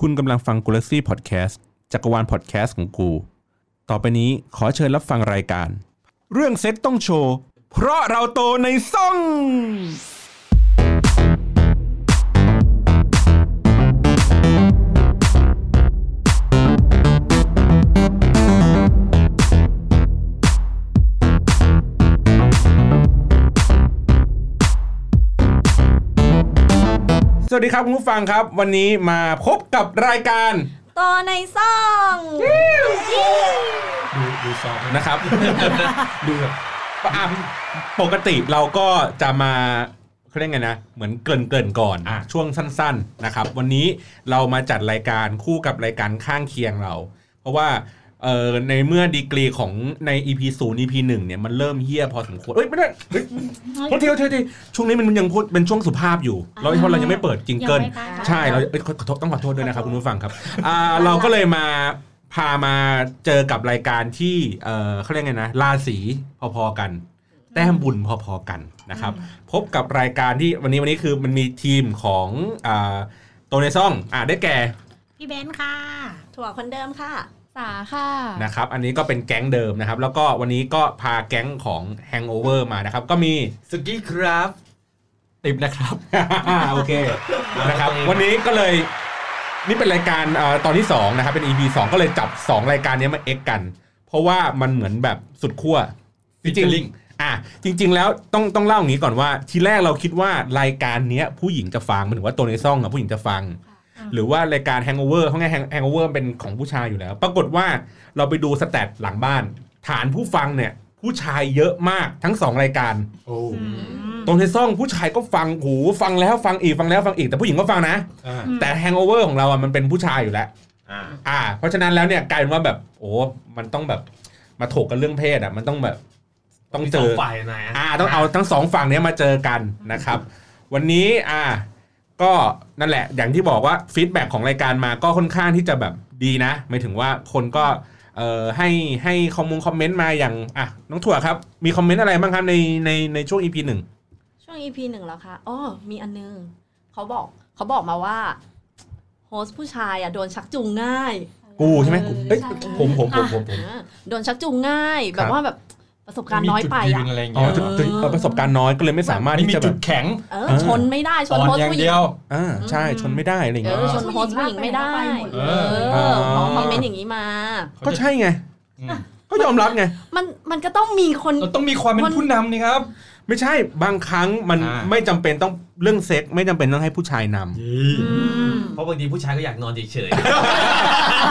คุณกำลังฟังกูลาซี่พอดแคสต์จักรวาลพอดแคสต์ของกู ต่อไปนี้ขอเชิญรับฟังรายการ เรื่องเซ็ตต้องโชว์ เพราะเราโตในซ่อง สวัสดีครับคุณผู้ฟังครับ วันนี้มาพบกับรายการต่อในซ่องดูดูซอฟต์นะครับ ดูแบบอะปกติเราก็จะมาเขาเรียกไงนะ เหมือนเกรินเกรินๆก่อนอะช่วงสั้น ๆ นะครับ วันนี้เรามาจัดรายการคู่กับรายการข้างเคียงเรา เพราะว่า เอ่อในเมื่อดีกรีของใน EP ศูนย์ EP หนึ่งเนี่ยมันเริ่มเฮี้ยพอสมควรเอ้ยไม่ได้เฮ้ยโทษทีโทษทีช่วงนี้มันยังพูดเป็นช่วงสุภาพอยู่ เราเพราะเรายังไม่เปิดจิงเกิลยังไม่ได้ใช่เราเอ้ยขอขอโทษต้องขอโทษด้วยนะครับคุณผู้ฟังครับอ่าเราก็เลยมาพามาเจอกับรายการที่เอ่อเขาเรียกไงนะราศีพอๆกัน แต้มบุญพอๆกันนะครับ พบกับรายการที่วันนี้วันนี้คือมันมีทีมของอ่าตัวในซ่องอ่าได้แก่พี่เบนซ์ค่ะ ถั่วคนเดิมค่ะ สาค่ะนะครับ อันนี้ก็เป็นแก๊งเดิมนะครับ แล้วก็วันนี้ก็พาแก๊งของ Hangover มานะครับ ก็มีสกี้ครับติบนะครับโอเคนะครับ วันนี้ก็เลยนี่เป็นรายการเอ่อตอนที่2นะครับเป็น EP 2 ก็เลยจับ 2 รายการนี้มาเอ็กกัน เพราะว่ามันเหมือนแบบสุดขั้วจริง Featuring ๆอะจริง ๆ แล้วต้องต้องเล่าอย่างนี้ก่อนว่า ทีแรกเราคิดว่ารายการเนี้ยผู้หญิงจะฟังหมันถึงว่าตัวในซ่องอะผู้หญิงจะฟังอืม หรือว่ารายการ Hangover เขาไง Hang- Hangover เป็นของผู้ชายอยู่แล้ว ปรากฏว่าเราไปดูสแตทหลังบ้าน ฐานผู้ฟังเนี่ย ผู้ชายเยอะมากทั้งสองรายการโอ้ตรงในซ่องผู้ชายก็ฟังหูฟังแล้วฟังอีกฟังแล้วฟังอีกแต่ผู้หญิงก็ฟังนะอ่าแต่ Hangover ของเราอะมันเป็นผู้ชายอยู่แล้วอ่าอ่า เพราะฉะนั้นแล้วเนี่ยกลายเป็นว่าแบบโอ้มันต้องแบบมาถกกันเรื่องเพศอะมันต้องแบบต้องเจมีสอฝ่ายไหนอ่า ต้องเอาทั้งสองฝั่งเนี้ยมาเจอกันนะครับ วันนี้อ่า ก็นั่นแหละ อย่างที่บอกว่าฟีดแบ็ของรายการมาก็ค่อนข้างที่จะแบบดีนะหมายถึงว่าคนก็เอ่อให้ให้คอมมงคอมเมนต์มาอย่างอะน้องถั่วครับ มีคอมเมนต์อะไรบ้างครับในในในช่วง EP หนึ่งช่วง EP หนึ่งแล้วค่ะอ๋อมีอันนึงเขาบอกเขาบอกมาว่าโฮสต์ผู้ชายอะโดนชักจูงง่าย กูใช่ไหมกูเอ้ยใช่ผมผมผมผมผมอ่าโดนชักจูงง่ายคแบรับบว่าแบบ ประสบการณ์น้อยไปมีจุดอะยืนอะไรอย่างอ๋อเงี้ยจุดจุดเออประสบการณ์น้อยก็เลยไม่สามารถไม่ที่มีจะแบจุบดแข็งเออเออชนไม่ได้ชนอ่อนโฮสอต์ย่างผู้หญิเดีงยวอ่าใช่ชนไม่ได้อะไรอย่างเอเงี้ยอชนโฮสต์ผู้หญิงไม่ได้เอเอออเขาคอมเมนต์อย่างนี้มา ก็ใช่ไงอืมก็ยอมรับไง มันมันก็ต้องมีคนเราต้องมีความเป็นผู้นำนี่ครับ ไม่ใช่บางครั้งมันอ่า ไม่จำเป็นต้องเรื่องเซ็กไม่จำเป็นต้องให้ผู้ชายนำอืมเพราะบางทีผู้ชายก็อยากนอนเฉย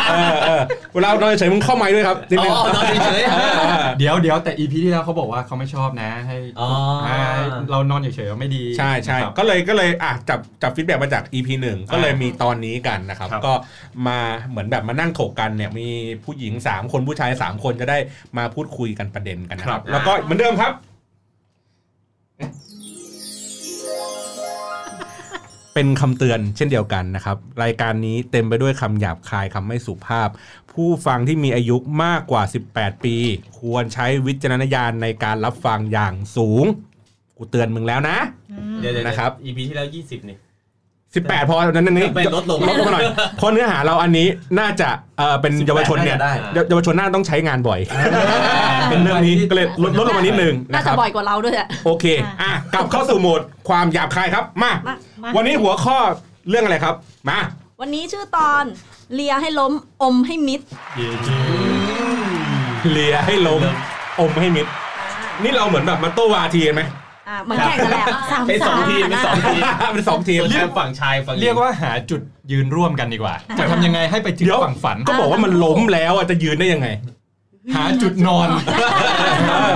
เออเออเวลาเราเฉยมึงเข้าไมค์ด้วยครับนิดๆนึงอ๋อนอนเฉยเออเออเดี๋ยวเดี๋ยวแต่ EP ที่แล้วเขาบอกว่าเขาไม่ชอบนะให้อ๋ออ่าให้เรานอนเฉยๆไม่ดีใช่ใช่นะครับ ก็เลยก็เลยอะจับจับฟีดแบ็มาจาก EP หนึ่งก็เลยมีตอนนี้กันนะครับ ครับ ก็มาเหมือนแบบมานั่งถกกันเนี่ยมีผู้หญิง 3 คนผู้ชาย 3 คนจะได้มาพูดคุยกันประเด็นกันนะครับ แล้วก็เหมือนเดิมครับ เป็นคำเตือนเช่นเดียวกันนะครับ รายการนี้เต็มไปด้วยคำหยาบคายคำไม่สุภาพ ผู้ฟังที่มีอายุมากกว่า 18 ปี ควรใช้วิจารณญาณในการรับฟังอย่างสูง กูเตือนมึงแล้วนะๆเดี๋ยวๆนะครับอีพีที่แล้ว 20 นี่ 18 พอนั้นนี้ไปลดลงลดลงมาหน่อยเพราะเนื้อหาเราอันนี้น่าจะเออเป็นเยาวชนเนี่ยได้เยาวชนน่าต้องใช้งานบ่อย เป็นเรื่องนี้ก็เลยลดลดลงมานิดนึงน่านะคจะรับบ่อยกว่าเราด้วยอะโอเคอะกลับเข้าสู่โหมดความหยาบคายครับมามามาวันนี้หัวข้อเรื่องอะไรครับมาวันนี้ชื่อตอนเลียให้ล้มอมให้มิดเลียให้ล้มอมให้มิดนี่เราเหมือนแบบมาโต้วาทีกันไหม อ่าเหมือนแข่งกันแหละสามเป็นสองทีมเป็นสองทีมเป็นสองทีมเรียกฝั่งชายฝั่งหญิงเรียกว่าหาจุดยืนร่วมกันดีกว่า จะทำยังไงให้ไปถึงเดี๋ยวฝั่งฝันก็บอกว่ามันล้มแล้วอะจะยืนได้ยังไง หาจุดนอน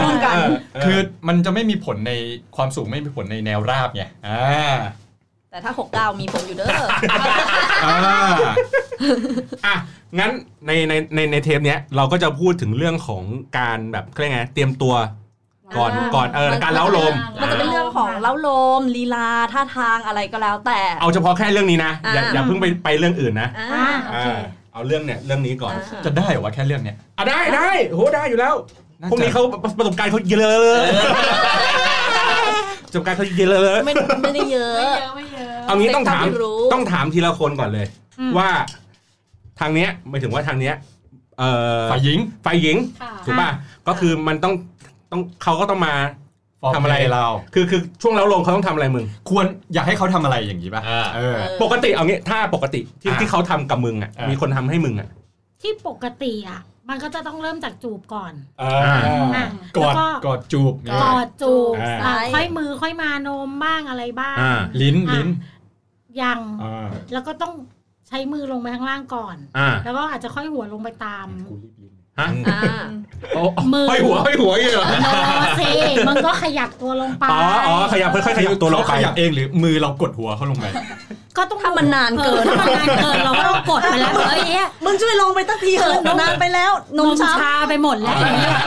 ร่วมกันคือมันจะไม่มีผลในความสูงไม่มีผลในแนวราบไงอ่าแต่ถ้าหกดาวมีผมอยู่เด้ออ่าอะงั้นในในในในเทปเนี้ยเราก็จะพูดถึงเรื่องของการแบบเขาเรียกไงเตรียมตัว ก่อนอ่าก่อนเออการเล้าลม มันจะเป็นเรื่องของเล้าโลมลีลาท่าทางอะไรก็แล้วแต่ เอาเฉพาะแค่เรื่องนี้นะ อย่าอ่าอย่าเพิ่งไปไปเรื่องอื่นนะอ่าอ่าโเคอ่าเอาเรื่องเนี่ยเรื่องนี้ก่อนอ่าจะได้เหรอวะแค่เรื่องเนี้ยอะได้ได้โหได้อยู่แล้วน่าจะพวกนี้เขาประสบการณ์เขาเยอะประสบการณ์เขาเยอะไม่ไม่ได้เยอะไม่เยอะไม่เยอะเอางี้ต้องถามเซ็กซ์เท่าที่รู้ต้องถามทีละคนก่อนเลยอืมว่า ทางเนี้ยหมายถึงว่าทางเนี้ยเอ่อฝ่ายหญิงฝ่ายหญิงค่ะถูกป่ะก็คือมันต้อง ต้องเขาก็ต้องมาทำอะไรเรา คือคือช่วงแล้วลงเขาต้องทำอะไรมึง ควรอยากให้เขาทำอะไรอย่างนี้ป่ะอ่า เออเออปกติเอางี้ถ้าปกติที่อ่าที่เขาทำกับมึงอะอ่ามีมีคนทำให้มึงอะ ที่ปกติอะ มันก็จะต้องเริ่มจากจูบก่อนอ่า อะกอดแล้วก็กอดจูบเนี่ยกอดจูบอ่า อะค่อยมือค่อยมานมบ้างอะไรบ้าง อ่า ลิ้นอะ ลิ้นยังอ่าแล้วก็ต้องใช้มือลงไปข้างล่างก่อน อ่า แล้วก็อาจจะค่อยหัวลงไปตาม กูรีบลิ้น ฮะอ่าโอ้มือห้อยหัวห้อยหัวอย่างเงี้ยเหรอโนสิมันก็ขยับตัวลงไปอ๋ออ๋อขยับค่อยๆขยับตัวลงไปเขาขยับเองหรือมือเรากดหัวเขาลงไปก็ต้องถ้ามันนานเกินออถ้ามันนานเกินเราก็ต้องกดไปแล้วเอ้ยเอ๊ะมึงช่วยลงไปตั้งทีเถอะนานไปแล้วนนมมช้าชาไปหมดแล้วอย่างเงี้ย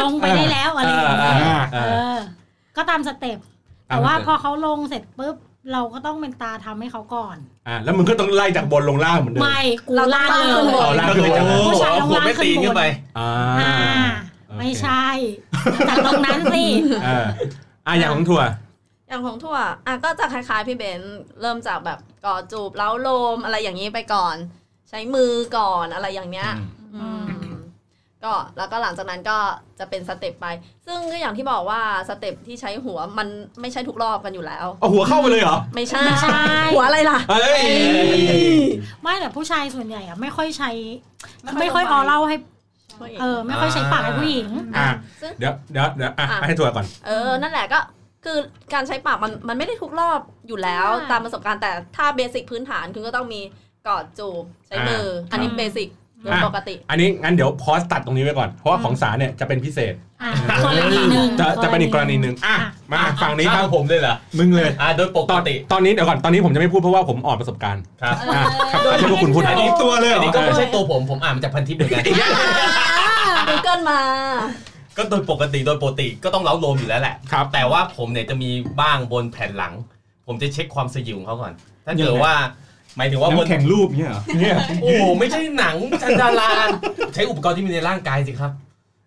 ลงไปได้แล้วอะไรอย่างเงี้ยอ่าเออก็ตามสเต็ปแต่ว่าพอเขาลงเสร็จปุ๊บ เราก็ต้องเป็นตาทำให้เขาก่อน อ่าแล้วมึงก็ต้องไล่จากบนลงล่างเหมือนเดิม ไม่กูเราล่างเลยต้องอ๋อล่างก็ขึ้นคือไปจากนั้นผู้ชายต้องหัวลากไม่ขึ้นตีนขึ้นไปอ่าอ่าโอเคไม่ใช่จากตรงนั้นสิเอออะอย่างของถั่ว อย่างของถั่วอะก็จะคล้ายๆพี่เบนซ์เริ่มจากแบบกอดจูบเล้าโลมอะไรอย่างนี้ไปก่อน ใช้มือก่อนอะไรอย่างเนี้ย อืมอืม ก็แล้วก็หลังจากนั้นก็จะเป็น step ไป ซึ่งก็อย่างที่บอกว่า step ที่ใช้หัวมันไม่ใช่ทุกรอบกันอยู่แล้วเอาหัวเข้าไปเลยเหรอ ไม่ใช่ ไม่ใช่ หัวอะไรล่ะเฮ้ยไม่แต่ผู้ชายส่วนใหญ่อะไม่ค่อยใช้ ไม่ค่อยออเล่าให้เออไม่ค่อยใช้ปากให้ผู้หญิงอะซึ่งเดี๋ยวเดี๋ยวเดี๋ยวอะอะให้ถั่วก่อน เออนั่นแหละก็คือการใช้ปากมันมันไม่ได้ทุกรอบอยู่แล้วใช่ตามประสบการณ์แต่ถ้าเบสิกพื้นฐานคุณก็ต้องมีกอดจูบใช้มืออันนี้เบสิก โดยอะปกติ อันนี้งั้นเดี๋ยวพอสตัดตรงนี้ไว้ก่อน เพราะว่าของสาเนี่ยจะเป็นพิเศษอะกรณีหนึ่งจะจะเป็นอีกกรณีหนึ่งอะมาฝั่งนี้ครับข้างผมเลยเหรอมึงเลยอ่าโดยปตกอนติตอนนี้เดี๋ยวก่อนตอนนี้ผมจะไม่พูดเพราะว่าผมอ่อนประสบการณ์ครับอะครับให้พวกคุณพูดอันนี้ตัวเลยเหรออันนี้ก็ไม่ใช่ตัวผมผมอ่านมาจากพันทิปเหมือนกันกูเกิลมา ก็โดยปกติโดยปกติก็ต้องเล้าโลมอยู่แล้วแหละครับแต่ว่าผมเนี่ยจะมีบ้างบนแผ่นหลัง ผมจะเช็คความสยิวของเขาก่อน ถ้ายังเกิดไงว่า หมายถึงว่าบนน้ำแข็งรูปเนี่ยเหรอเนี่ยโอ้โหไม่ใช่หนังชันดารานใช้อุปกรณ์ที่มีในร่างกายสิครับ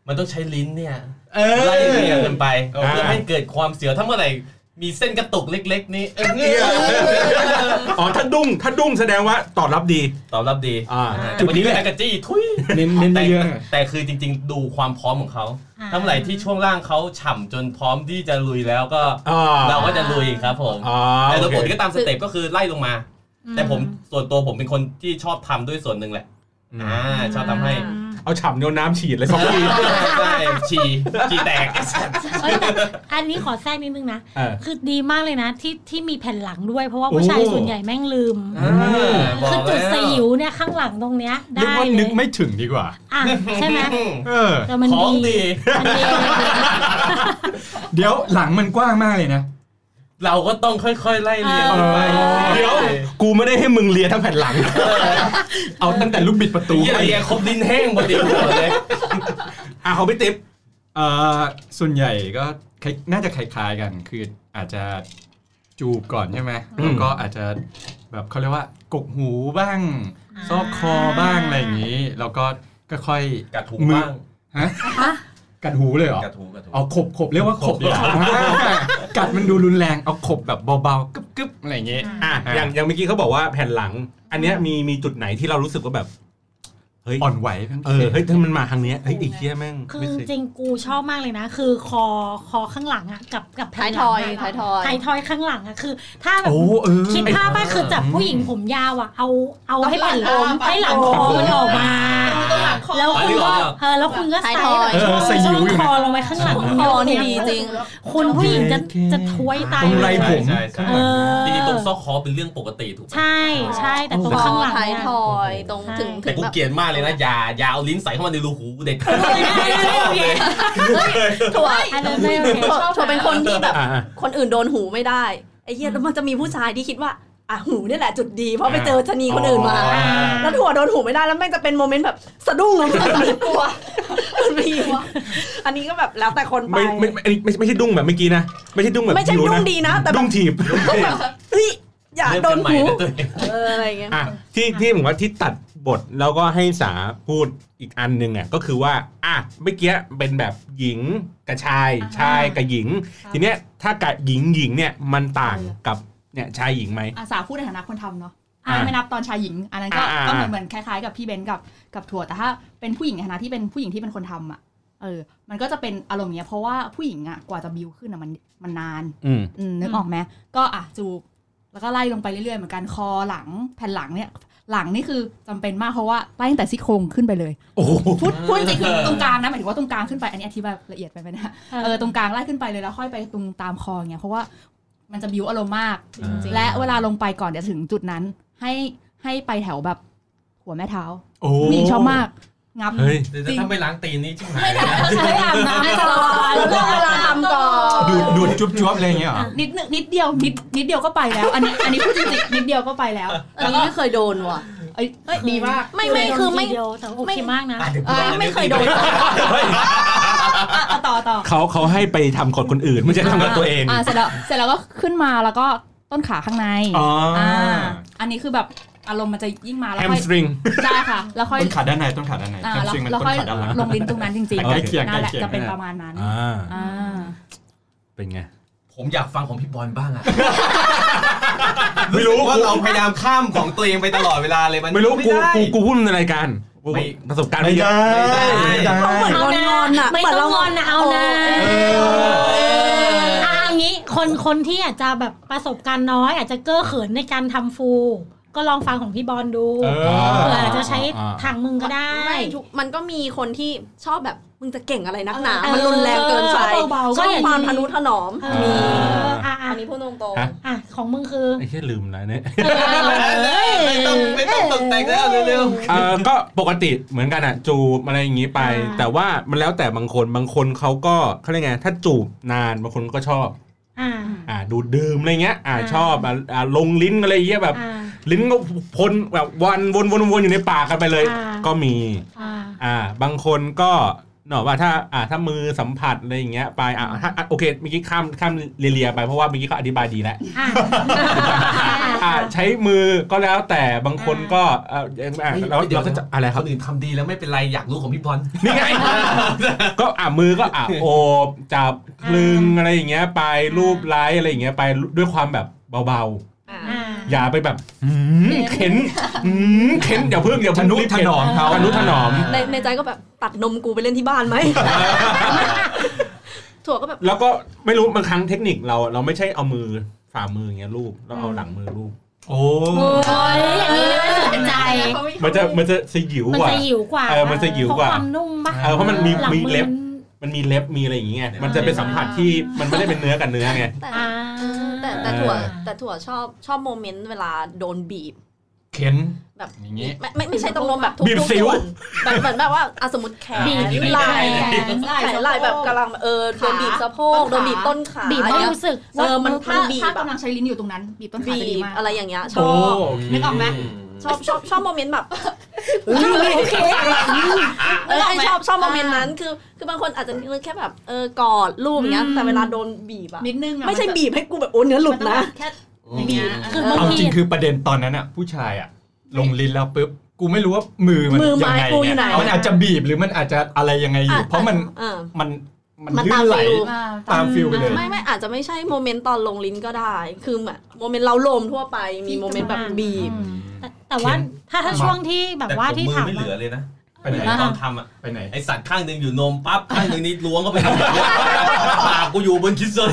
มันต้องใช้ลิ้นเนี่ยเอไล่เรียงกันไปเออเพื่อให้เกิดความเสียวถ้าเมื่อไหร่มีเส้นกระตุกเล็ก ๆ นี่เอออ๋อถ้าดุ้งถ้าดุ้งแสดงว่าตอบรับดี ตอบรับดีอ่าอ่าแต่วันนี้เป็นอากาจี้ทุยเน้นเน้นแต่เยอะแต่คือจริง ๆ ดูความพร้อมของเขาอ่าถ้าเมื่อไหร่ที่ช่วงล่างเขาฉ่ำจนพร้อมที่จะลุยแล้วก็อ่าเราก็จะลุยครับผมอ๋อแต่โดโอยเคปกติก็ตามสเต็ปก็คือไล่ลงมา แต่ผมส่วนตัวผมเป็นคนที่ชอบทำด้วยส่วนหนึ่งแหละอืมอ่าชอบทำให้เอาฉ่ำโยนน้ำฉีดเลยสองทีใช่ฉี่ฉี่แตกเอ้ยแต่อันนี้ขอแทรกนิดนึงนะเออคือดีมากเลยนะ ที่ที่มีแผ่นหลังด้วย เพราะว่าผู้ชายโอ้ส่วนใหญ่แม่งลืมอ่าบอคือกจุดแล้วสยิวเนี่ยข้างหลังตรงเนี้ยเรียกได้ว่าเลนึกยไม่ถึงดีกว่าอะใช่ไหมเออแต่มันของดีดีมันดี เดี๋ยวหลังมันกว้างมากเลยนะ เราก็ต้องค่อยๆไล่เรียงไปเดี๋ยวกูไม่ได้ให้มึงเลียทั้งแผ่นหลัง เอาตั้งแต่ลูกบิดประตูเหี้ยเรียงครบดินแห้งพอดีหมดเลยอะเขาพี่ติ๊บเอ่อส่วนใหญ่ก็คล้ายน่าจะคล้ายๆกัน คืออาจจะจูบก่อนใช่ไหมอืมแล้วก็อาจจะแบบเขาเรียกว่ากกหูบ้าง ซอกคอบ้างอะไรอย่างนี้ แล้วก็ก็ค่อยกัดหูมือบ้างฮะฮะ กัดหูเลยเหรอ กัดหูกัดหูเอาขบขบเรียกว่าขบดีกว่ากัดมันดูรุนแรงเอาขบแบบเบาๆกึบกึบอะไรอย่างงี้อะอะอย่างอย่างเมื่อกี้เขาบอกว่าแผ่นหลัง อันเนี้ยมีมีจุดไหนที่เรารู้สึกว่าแบบเฮ้ยอ่อนไหวเออเฮ้ยถ้ามันมาทางเนี้ยเฮ้ยไอ้เคี้ยแม่งคือไม่จสิริงๆกูชอบมากเลยนะ คือคอคอข้างหลังอะกับกับแผ่ท้ายนหทลังอยอะท้ายทอยไทยทอยข้างหลังอะคือ ถ้าแบบโอ้เออคิดภาพไปคือจับผู้หญิงผมยาวอะเอาเอาให้แผ่นต้องหลังให้หลังคอมันออกมา แล้วคุณก็เออแล้วคุณก็ใส่ท้ายทอยเออใส่ยิวอยู่คนะอลงไปข้างหลังคอนี่ดีจริง คุณผู้หญิงจะจะทวยตายตรงไรเลยผมใช่ใช่เออจริงๆตรงซอกคอเป็นเรื่องปกติถูกไหมใช่ใช่แต่ตรงคอข้างหลังท้ายเนี่ยทอยตรงถึงใช่ถึแต่งกูแบบเกลียดมากเลยนะอย่าอย่าเอาลิ้นใส่เข้ามาในรูหูเด็ดขาดถั่วอันนั้นไม่โอเคถั่วถั่วเป็นคนที่แบบอะอะคนอื่นโดนหูไม่ได้ไอ้เหี้ยแล้วมันจะมีผู้ชายที่คิดว่า อะหูเนี่ยแหละจุดดีเพราะไปเจอชะนีคนอื่นมาอ๋อแล้วถั่วโดนหูไม่ได้แล้วแม่งจะเป็นโมเมนต์แบบสะดุ้งอะมันกลัวมันมีอันนี้ก็แบบแล้วแต่คนไปไม่ไม่ไม่อันนี้ไม่ไม่ใช่ดุ้งแบบเมื่อกี้นะไม่ใช่ดุ้งแบบไม่ใช่ยูดุ้งดีนะแต่แบบดุ้งถีบเฮ้ยอย่าเริ่มโดกันนใหม่หูนะตัวเองเอออะไรอย่างเงี้ยอะที่ที่ผมว่าที่ตัดบทแล้วก็ให้สาพูดอีกอันหนึ่งอะก็คือว่าอะเมื่อกี้เป็นแบบหญิงกับชายชายกับหญิง ทีเนี้ยถ้ากับหญิงหญิงเนี่ยมันต่างกับ เนี่ยชายหญิงไหมอาสาพูดในฐานะคนทำเนาะอ่าไม่นับตอนชายหญิง อันนั้นก็อ่าก็เหมือนเหมือนคล้ายๆ กับพี่เบนซ์กับกับถั่วแต่ถ้าเป็นผู้หญิงในฐานะที่เป็นผู้หญิงที่เป็นคนทำอะเออ มันก็จะเป็นอารมณ์เนี้ยเพราะว่าผู้หญิงอะกว่าจะบิวขึ้นอะมันมันนานอืมอืมนึกออกไหมก็อะจูบแล้วก็ไล่ลงไปเรื่อยๆเหมือนกันคอหลังแผ่นหลังเนี่ยหลังนี่คือจำเป็นมากเพราะว่าไล่ตั้งแต่ซี่โครงขึ้นไปเลยโอ้โหพูดพูดจริงๆคือตรงกลางนะหมายถึงว่าตรงกลางขึ้นไปอันนี้อธิบายละเอียดไปไหมนะเออตรงกลางไล่ขึ้นไปเลยแล้วค่อยไปตรงตามคอเงี้ยเพราะว่า มันจะบิวอารมณ์มากจริงๆและเวลาลงไปก่อนจะถึงจุดนั้น ให้ให้ไปแถวแบบหัวแม่เท้าโอ้ผู้หญิงชอบมากงับ เฮ้ยเดี๋ยวถ้าไม่ล้างตีนนี่ชิบหายไม่เลยได้นะไม่อาบน้ำให้ตลอดเรื่องเวลาทำก่อน ดูดดูดจุ๊บจุ๊บอะไรอย่างเงี้ยเหรอ นิดนึงนิดเดียวนิดนิดเดียวก็ไปแล้ว อันนี้อันนี้พูดจริงๆนิดเดียวก็ไปแล้วอันนี้ไม่เคยโดนว่ะ เอ้ยเอ้ยดีมาก ไม่ไม่คือไม่เดียวแต่โอเคมากนะ อะเดี๋ยวเอ้ยไม่เคยโดน เฮ้ยอะอะ ต่อต่อเขาเขาให้ไปทำกับคนอื่นไม่ใช่ทำกับตัวเองอ่าเสร็จแล้วเสร็จแล้วก็ขึ้นมาแล้วก็ต้นขาข้างในอ๋ออ่อันนี้คือแบบอารมณ์มันจะยิ่งมาแล้วแฮมค่อยสตริงใช่ค่ะแล้วค่อยต้นขาด้านในต้นขาด้านในอ่าแฮมแล้วสตริงมันแล้วต้นค่อยขาด้านหลังลงลิ้นตรงนั้นจริงใกล้เคียงนั่นแหละใกล้เคียงจะเป็นประมาณนั้นอ่าอ่าเป็นไงผมอยากฟังของพี่บอลบ้างอะไม่รู้สึกว่าเราพยายามข้ามของตัวเองไปตลอดเวลาเลยมันไม่รู้กูด้กูกูพูดในรายการกู ไม่ประสบการณ์ไม่เยอะไม่ได้ไม่ได้เขาเหมือนงอนงอนๆอะไม่เหมือนต้เราองงอนนะเอานะเอออะเอางี้คนคนที่อาจจะแบบประสบการณ์น้อย อาจจะเก้อเขินในการทำฟู ก็ลองฟังของพี่บอลดูเออเผื่ออาจจะใช้อ่าทางมึงก็ได้ไม่ทุกมันก็มีคนที่ชอบแบบมึงจะเก่งอะไรนักหนาเออมันรุนแรงเกินไปเบาๆชอบก็อย่าความทนุถนอมเอมีออะอะอันนี้พูดตรงฮะอะของมึงคือไอ้แค่ลืมนะเนี่ยไม่ต้องไม่ต้องตกแต่งแล้วเร็วเออก็ปกติเหมือนกันอะ จูบอะไรอย่างงี้ไปอ่าแต่ว่ามันแล้วแต่บางคนบางคนเขาก็เขาเรียกไงถ้าจูบนานบางคนก็ชอบอ่าอ่าดูดดื่มอะไรเงี้ย อ่าอ่าชอบอ่าอ่าลงลิ้นอะไรเงี้ยแบบอ่า ลิ้นก็พ่นแบบวันวนวนวนอยู่ในปากกันไปเลยอ่าก็มีอ่าอ่า บางคนก็เนอะว่าถ้าอ่าถ้ามือสัมผัสอะไรอย่างเงี้ยไปอ่าถ้าอะโอเคเมื่อกี้ข้ามข้ามเลียๆไปเพราะว่าเมื่อกี้เขาอธิบายดีแล้วอ่าอ่าใช้มือก็แล้วแต่บางคนก็เอ่ออ่าๆเราเราจะอะไรคครับนอื่นทำดีแล้วไม่เป็นไรอยากรู้ของพี่บอลนี่ไงก็อะมือก็อะโอบจับคลึงอะไรอย่างเงี้ยไปรูปไล้อะไรอย่างเงี้ยไปด้วยความแบบเบาๆ อ่าอ่าๆอย่าไปแบบหืมเข็นหืมเข็นอย่าเพิ่งอย่าทเพิ่งนุรีบถเข็นอมเขาทนุถนอมในในใจก็แบบตัดนมกูไปเล่นที่บ้านไหมถั่วก็แบบแล้วก็ไม่รู้บางครั้งเทคนิคเรา เราไม่ใช่เอามือฝ่ามืออย่างเงี้ยรูปแล้วเอาหลังมือรูปโอ้โอ้ยอย่างนี้น่าสนใจ มันจะมันจะสยิวมันกว่าจะหิวกว่าเออมันจะหิวกว่าเพระความนุ่มปะเออเพราะมันมีหลังมีเล็บนมันมีเล็บมีอะไรอย่างเงี้ยมันจะเป็นสัมผัสที่มันไม่ได้เป็นเนื้อกับเนื้อไง แต่อ่าแต่แต่ถั่วแต่ถั่วชอบชอบโมเมนต์เวลาโดนบีบ เข็นแบบอย่างงี้ไม่ไม่ไม่ใช่ตรงลมแบบทุกบีบทุกสิวส่วนแบบเหมือนแบบว่าอะสมมติแขนบีบไหล่ไหล่แขนไหล่แบบกำลังเออโดนบีบสะโพกโดนบีบต้นขาบีบให้รู้สึกเออมันถ้ามันบีบถ้าอะกำลังใช้ลิ้นอยู่ตรงนั้น บีบต้นขาบีจะดีบมากอะไรอย่างเงี้ยชโอ้อบนึกออกไหม ชอบชอบชอบโมเมนต์แบบโอเคเออไอชอบชอบโมเมนต์นั้นคือ คือบางคนอาจจะนึกแค่แบบเออกอดรูปอย่างเงี้ยอืมแต่เวลาโดนบีบอะนิดนึงอะไม่ใช่นจะบีบให้กูแบบโอ้เนื้อหลุดมันต้องนะแบบแค่อย่างเงี้ยคือบางเอาทีจริงคือประเด็นตอนนั้นอะผู้ชายอะลงลิ้นแล้วปุ๊บกูไม่รู้ว่ามือมันมือไม้ยังไงกูอยู่ไหนเนี่ยมันอาจจะบีบหรือมันอาจจะอะไรยังไงอยู่อะเพราะมันอะมัน มันมันลื่ตามนไหลฟิลอ่าตามฟิลไปเลยไม่ไม่อาจจะไม่ใช่โมเมนต์ตอนลงลิ้นก็ได้ คือแบบโมเมนต์เราลมทั่วไปมีโมเมนต์แบบบีบแต่แต่ว่าถ้าถ้าช่วงที่แบบว่าที่แต่ผมมือถามไม่เหลือเลยนะ ไปไหนตอนทำอะไปไหนไอสัตว์ข้างหนึ่งอยู่นมปั๊บข้างหนึ่งนี่ล้วงเข้าไปปากกูอยู่บนคิดเลย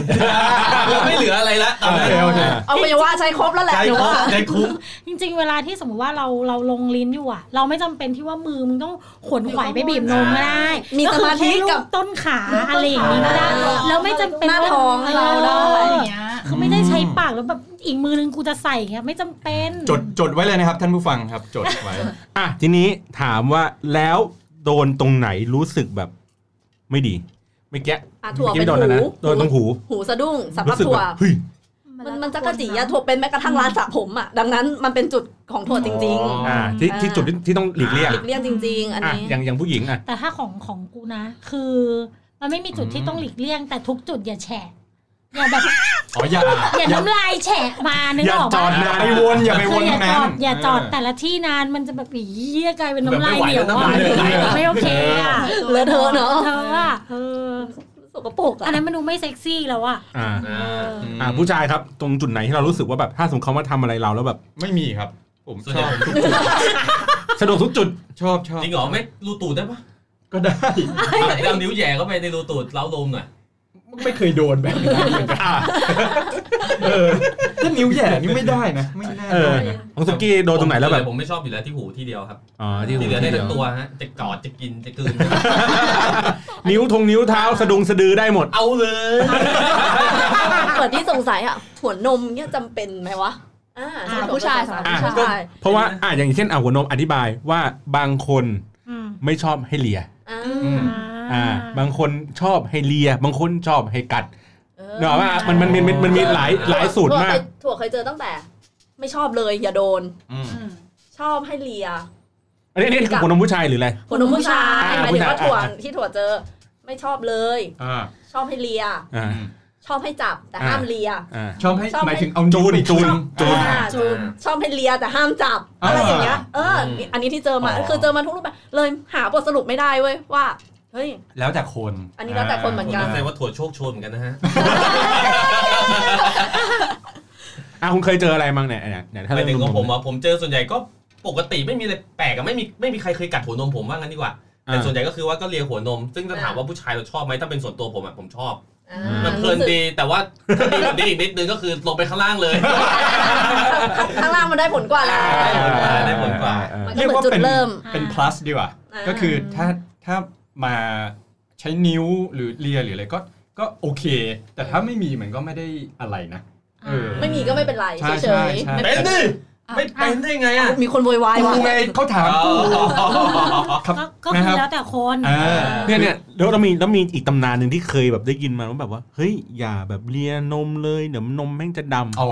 ไม่เหลืออะไรละตอนโอนั้นเคโอเคเอาไปว่าใช้ครบแล้วแหละใจเดี๋ยวคุ้มว่าใจคุ้มจริง ๆ เวลาที่สมมติว่าเราเราลงลิ้นอยู่อะเราไม่จำเป็นที่ว่ามือมึงต้องขวนขวายไปบีบนมก็ได้มีก็สคือมาธิแค่ลูกับต้นขาอะไรอย่างนี้ก็ได้แล้วไม่จำเป็นหน้าท้องเเราได้อย่างเงี้ย คือไม่ได้ใช้ปากแล้วแบบอีกมือนึงกูจะใส่เงี้ยไม่จำเป็นจดจดไว้เลยนะครับ ท่านผู้ฟังครับจดไว้อะทีนี้ถามว่าแล้วโดนตรงไหนรู้สึกแบบไม่ดีเมื่อกี้อะถั่วเมื่อกี้เป็นโดนอะไรหูนะโดนตรงหู หูสะดุ้งสำหรับรู้สึกถั่วแบบเฮ้ยมันมันจะกระจีอะถั่วเป็นแม้กระทั่งร้านสระผมอะดังนั้นมันเป็นจุดของถั่วจริงอ๋ออ่าที่อ่าที่จุดที่ที่ต้องหลีกเลี่ยงๆหลีกเลี่ยงจริง ๆ อันอะนี้อย่างอย่างผู้หญิงอะแต่ถ้าของของกูนะ คือ มันไม่มีจุดที่ต้องหลีกเลี่ยงแต่ทุกจุดอย่าแฉะ อย่าแบบอ๋ออย่าอย่าน้ำลายแฉะมานึกอย่าออกจอปะดอย่าไปวนอย่าไปวคืนออย่านั้จนอดอย่าจอดแต่ละที่นานมันจะแบบอีเหี้ยกลายเป็นน้ำลายแบบไม่ไหวเหนียวแล้วน้ำลายไหลอะไม่โอเคอะเลอะเทอะเนอะเธออะเออสกปรกอันอะนั้นมันดูไม่เซ็กซี่แล้วอะอ่าเอออ่าผู้ชายครับ ตรงจุดไหนที่เรารู้สึกว่าแบบถ้าสมมติเขามาทำอะไรเราแล้วแบบไม่มีครับผผมส่วนชใหญ่อบผมสะดวกทุกจุดชอบชอบจริงเหรอไม่รูตูดได้ปะก็ได้เอานิ้วแหย่เข้าไปในรูตูดเล้าลมหน่อย ไม่เคยโดนแบบนั้นเหมือนกันเออถ้านิ้วแหย่นี่ไม่ได้นะ ไม่น่าเออได้นะของสุกี้โดนตรงไหนแล้วแบบผมไม่ชอบอยู่แล้วที่หูที่เดียวครับอ๋อที่หูที่เหลือได้ที่เดีทั้ยวงตัวฮะจะกอดจะกินจะกลืนนิ้วทงนิ้วเท้าสะดุงสะดือได้หมดเอาเลยเปิดที่สงสัยอะหัวนมเนี่ยจำเป็นไหมวะอ่าสำหรับผู้ชายสำหรับอะผู้ก็ชายเพราะว่าอะอย่างเช่นอะหัวนมอธิบายว่าบางคนอืมไม่ชอบให้เลีย อ่าอืมอ่า บางคนชอบให้เลีย บางคนชอบให้กัดเออเนกอะว่ามันมันมันมันมันมีหลายหลายสูตรมาก ถั่วเคยเจอตั้งแต่ ไม่ชอบเลยอย่าโดนอืมอืมชอบให้เลีย อันนี้อันนี้คือหัวนมผู้ชายหรืออะไรหัวนมผู้ชายอ่าหมายถึงว่าผู้ชายถั่วอ่าที่ถั่วเจอ ไม่ชอบเลยอ่าชอบให้เลียอ่าชอบให้จับแต่อ่าห้ามเลียอ่าชอบให้ชอบให้หมายถึงเอานิ้วไปจูนจูนอ่าจูนชอบให้เลียแต่ห้ามจับอะไรอย่างเงี้ยเออ อันนี้ที่เจอมาอ๋อคือเจอมาทุกรูปแบบเลยหาบทสรุปไม่ได้เว้ยว่า เฮ้ย แล้วแต่คน อันนี้แล้วแต่คนเหมือนผมกันเข้าใจว่าถั่วโชคโชนเหมือนกันนะฮะอะคุณเคยเจออะไรบ้างเนี่ยเนี่ยเนี่ยถ้าหมายถึงของผมอะอะผมเจอส่วนใหญ่ก็ปกติไม่มีอะไรแปลกอะไม่มีไม่มีใครเคยกัดหัวนมผมว่างั้นดีกว่าแต่ส่วนใหญ่ก็คือว่าก็เลียหัวนม ซึ่งถ้าถามว่าผู้ชายเราชอบไหมถ้าเป็นส่วนตัวผมอะผมชอบอ่ามันเพลินดีแต่ว่าถ้าดีกว่านี้อีกนิดนึงก็คือลงไปข้างล่างเลย ข้างล่างมันได้ผลกว่าแล้วได้ผลกว่ามันก็เรียกเหมือนว่าจุดเป็นเริ่มเป็น plus ดีกว่าอ่าก็คือถ้าถ้า มาใช้นิ้วหรือเลียหรืออะไรก็ก็โอเค แต่ถ้าไม่มีมันก็ไม่ได้อะไรนะเออไม่มีก็ไม่เป็นไรใช่เฉใช่ยใช่ๆไม่เป็นดิไม่เป็นได้ไงอะมีคนโวยวายว่ะกูไงเขาถามกูครับก็ก็นะคืครัอบ แล้วแต่คนอ่า เนี่ยเนี่ยแล้วเรามีแล้วมีอีกตำนานหนึ่งที่เคยแบบได้ยินมาว่าแบบว่าเฮ้ยอย่าแบบเลียนมเลยเดี๋ยวนมแม่งจะดำอ๋อ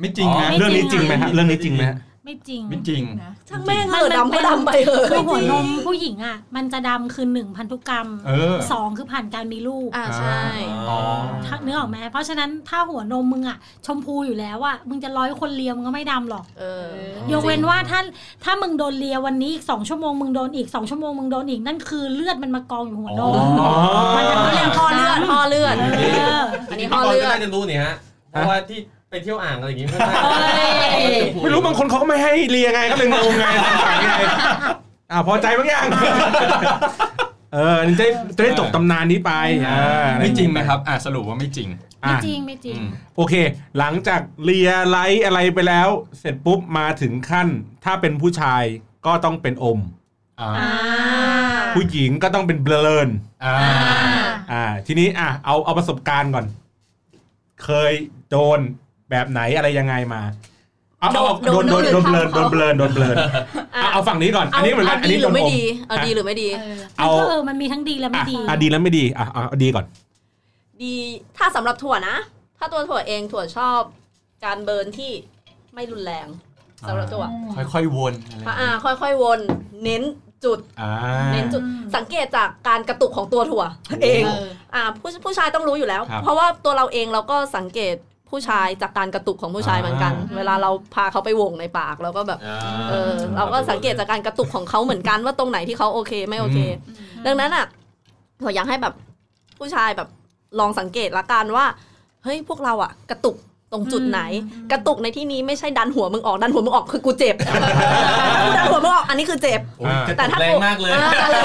ไม่จริงนะ เรื่องนี้จริงไหมฮะเรื่องนี้จริงไหมฮะ ไม่จริงไม่จริงนะช่างแม่งเหอะดำก็ดำไปเถอะคือหัวนมผู้หญิงอะ มันจะดำคือหนึ่งพันธุกรรมเออสองคือผ่านการมีลูกอ่าใช่อ๋อถ้าเนื้อออกไหมเพราะฉะนั้นถ้าหัวนมมึงอะ ชมพูอยู่แล้วอะมึงจะร้อยคนเลียมึงก็ไม่ดำหรอกเออยกเว้นว่าถ้าถ้ามึงโดนเลียวันนี้อีกสองชั่วโมงมึงโดนอีกสองชั่วโมงมึงโดนอีกนั่นคือเลือดมันมากองอยู่หัวนมอ๋อมันจะเขาไม่เรีเรียยกกห่อเลือดห่อเลือดเอออันนี้ห่อเลือดก็น่าจะรู้นี่ฮะเพราะว่าที่ ไปเที่ยวอ่างอะไรอย่างงี้ไม่ได้ไม่รู้บางคนเขาก็ไม่ให้เลียไงก็เลยงงไงสงสัยไงอ่าพอใจบ้างยังเออนี่จะได้จะได้จบตำนานนี้ไปอ่าไม่จริงไหมครับอะสรุปว่าไม่จริงไม่อะจริงไม่จริงอืมโอเค หลังจากเลียไลท์อะไรไปแล้ว เสร็จปุ๊บมาถึงขั้น ถ้าเป็นผู้ชายก็ต้องเป็นอมอ่าอ่าผู้หญิงก็ต้องเป็นเบลนอ่าอ่าทีนี้อะเอาเอาประสบการณ์ก่อน เคยโดน แบบไหนอะไรยังไงมาเอาเอาเอาโดนโดนโดนเบลนโดนเบลนโดนเบลนเอาเอาฝั่งนี้ก่อน อันนี้เหมือนกันเอาอันดีนี้หโดรือนไม่อมดีเอาดีหรือไม่ดีเออเอามันก็เออมันมีทั้งดีและไม่อะดีอะดีแล้วไม่ดีอะเอาเอาดีก่อน ดีถ้าสำหรับถั่วนะ ถ้าตัวถั่วเองถั่วชอบ การเบิร์นที่ไม่รุนแรงสำหรับถั่วค่อยๆวนอะไรอ่าค่อยๆวน เน้นจุดอ่าเน้นจุดสังเกตจากการกระตุกของตัวถั่วเองเอออ่าผู้ผู้ชายต้องรู้อยู่แล้วครับเพราะว่าตัวเราเองเราก็สังเกต ผู้ชายจากการกระตุกของผู้ชายเหมือนกันอ่าเวลาเราพาเขาไปวงในปากเราก็แบบเออเราก็สังเกตจากการกระตุกของเขาเหมือนกันว่าตรงไหนที่เขาโอเคไม่โอเค ดังนั้นอะผมอยากให้แบบผู้ชายแบบลองสังเกตละกันว่าเฮ้ยพวกเราอะ กระตุก ตรงจุดไหน กระตุกในที่นี้ไม่ใช่ดันหัวมึงออกดันหัวมึงออกคือกูเจ็บดันหัวมึงออกอันนี้คือเจ็บโอ้ยกระตุกแรงมากเลยอ่าอะไร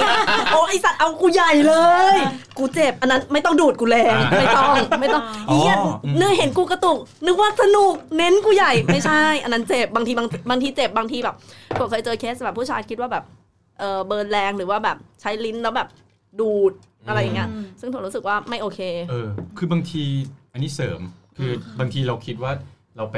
โอ้ไอสัตว์เอากูใหญ่เลย กูเจ็บอันนั้นไม่ต้องดูดกูแรงไม่ต้องไม่ต้องอ๋อเฮียอืมเนื้อเห็นกูกระตุก นึกว่าสนุกเน้นกูใหญ่ไม่ใช่ อันนั้นเจ็บบางทีบางบางทีเจ็บบางทีแบบผมเคยเจอเคสแบบผู้ชายคิดว่าแบบเออเบิร์นแรงหรือว่าแบบใช้ลิ้นแล้วแบบดูดอะไรอย่างเงี้ยซึ่งผมรู้สึกว่าไม่โอเคเออคือบางทีอันนี้เสริม คือบางทีเราคิดว่าเราไป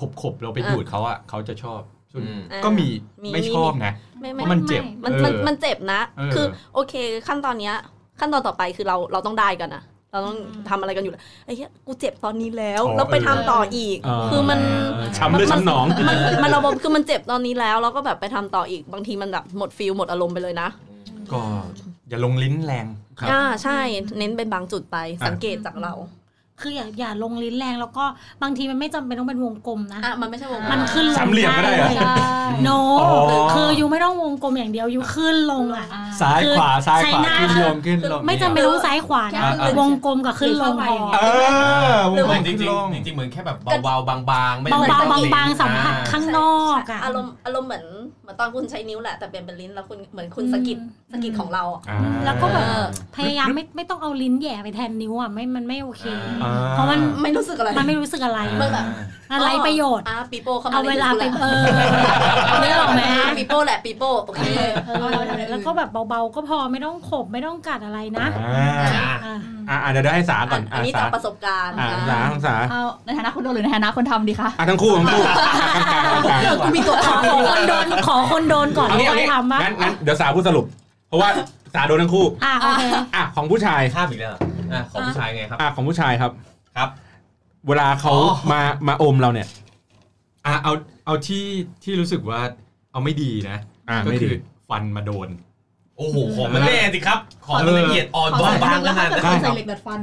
ขบขบๆเราไปดูดเขาอะเขาจะชอบส่วนอืมก็มีมีไม่ชอบนะไม่เพไม่ราะมันเจ็บมันเออมันมันเจ็บนะเออคือโอเค ขั้นตอนเนี้ย ขั้นตอนต่อไปคือเราเราต้องได้กันนะเราต้องทำอะไรกันอยู่แล้วไอ้เหี้ยกูเจ็บตอนนี้แล้วอ๋อเราไปทำเออต่ออีก คือมันช้ำเลือดช้ำหนอง มันมันระบบคือมันเจ็บตอนนี้แล้วแล้วก็แบบไปทำต่ออีกบางทีมันแบบหมดฟิลหมดอารมณ์ไปเลยนะก็อย่าลงลิ้นแรงครับอ่าใช่ เน้นเป็นบางจุดไปสังเกตจากเรา คืออย่าอย่าลงลิ้นแรงแล้วก็บางทีมันไม่จำเป็นต้องเป็นวงกลมนะอะมันไม่ใช่วงมันขึ้นลงสามเหลี่ยมก็ได้เหรอโนอ๋อคือคืออยู่ไม่ต้องวงกลมอย่างเดียวอยู่ขึ้นลงอะซ้ายขวาซ้ายขวาใช้หน้าขึ้นลงขึ้นลงไม่จำเป็นต้องซ้ายขวานะแค่ขึ้นวงกลมกับขึ้นลงพอเออวงกลมจริขึ้งนลงๆจริงๆเหมือนแค่แบบเบาๆบางๆไม่เบาไม่ต้องๆบางๆสัมผัสอ่ข้างนอกอะอารมณ์อารมณ์เหมือนเหมือนตอนคุณใช้นิ้วแหละแต่เปลี่ยนเป็นลิ้นแล้วคุณเหมือนคุณสะกิดสะกิดของเราอะอ่าแล้วก็แบบเออพยายามไม่ไม่ต้องเอาลิ้นแหย่ไปแทนนิ้วอะไม่มันไม่โอเคอ่เพราะมันไม่รู้สึกอะไร มันไม่รู้สึกอะไรมันแบบอะไรประโยชน์อะปีโป้เข้ามาเอาเวลาไปในเออเรื่องหรอกไหมอะปีโป้แหละปีโป้โอเคเออแล้วก็แบบเบาๆก็พอไม่ต้องขบไม่ต้องกัดอะไรนะอ่าอะอะอะเดี๋ยวได้ให้สาก่อนอันนี้สาจากประสบการณ์อะอะสาของสาเอาในฐานะคนโดนหรือในฐานะคนทำดีคะอะทั้งคู่ทั้งคู่กลางๆกลางๆกลางกูมีตัวขอขอคนโดนขอคนโดนก่อนๆเอางี้แล้วเอาค่องี้ยทำปะงั้นงั้นเดี๋ยวสาพูดสรุป เพราะว่าสาโดนทั้งคู่อะโอเคอะของผู้ชายข้ามอีกแล้วเหร ออะของผู้ชายไงครับอะของผู้ชายครับครับ เวลาเขาอ๋อมามาอมเราเนี่ย อะเอาเอาที่ที่รู้สึกว่าเอาไม่ดีนะอะก็ไม่คืดีอฟันมาโดน โอ้โหของมันแน่สิครับ ของมันละเอียดอ่อนขอบางใส่บางขแล้วนาดถ้านั้นเกิดใส่เหล็กดัดฟัน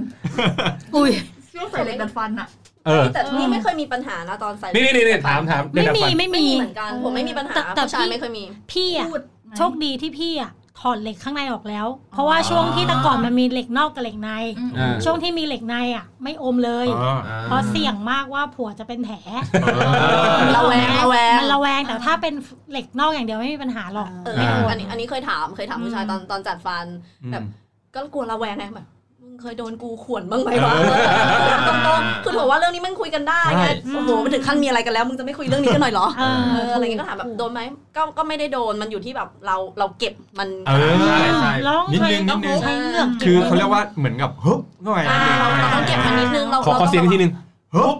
อุ้ยช่วงใส่เหล็กดัดฟันอะ เออแต่นี่ไม่เคยมีปัญหานะตอนใส่นี่นี่นี่ถามถามไม่เรื่องมีฟันไม่ไม่มีมี เหมือนกัน ผมไม่มีปัญหาแต่แต่ ผู้ชายพี่ไม่เคยมี พี่อะพูดโชคดีที่พี่อะ ถอดเหล็กข้างในออกแล้ว เพราะว่าช่วงที่แต่ก่อนมันมีเหล็กนอกกับเหล็กในอืมอ่าช่วงที่มีเหล็กในอะ ไม่อมเลยอ๋อเพราะเสี่ยงมากว่าผัวจะเป็นแผลระแวงระแวงมันระแวงแต่ถ้าเป็นเหล็กนอกอย่างเดียวไม่มีปัญหาหรอกเออไม่โดนอันนี้อันนี้เคยถามเคยถามผู้ชายตอนตอนจัดฟันแบบก็กลัวระแวงไงแบบมึง เคยโดนกูข่วนบ้างไหมวะเออตรงๆคือถือว่าเรื่องนี้มันคุยกันได้ไงใช่โอ้โหมันถึงขั้นมีอะไรกันแล้วมึงจะไม่คุยเรื่องนี้กันหน่อยเหรอเออเอออะไรเงี้ยก็ถามแบบโดนไหมก็ก็ไม่ได้โดนมันอยู่ที่แบบเราเราเก็บมันเออใช่ใช่แล้วนิดนึงต้องนิดนึงใช้เลือกก็บคือเขาเรียกว่าเหมือนกับฮึบเข้าไปอ่าเราเราต้องเก็บมันนิดนึงเราขอขอเสียงอีกทีหนึงฮึบ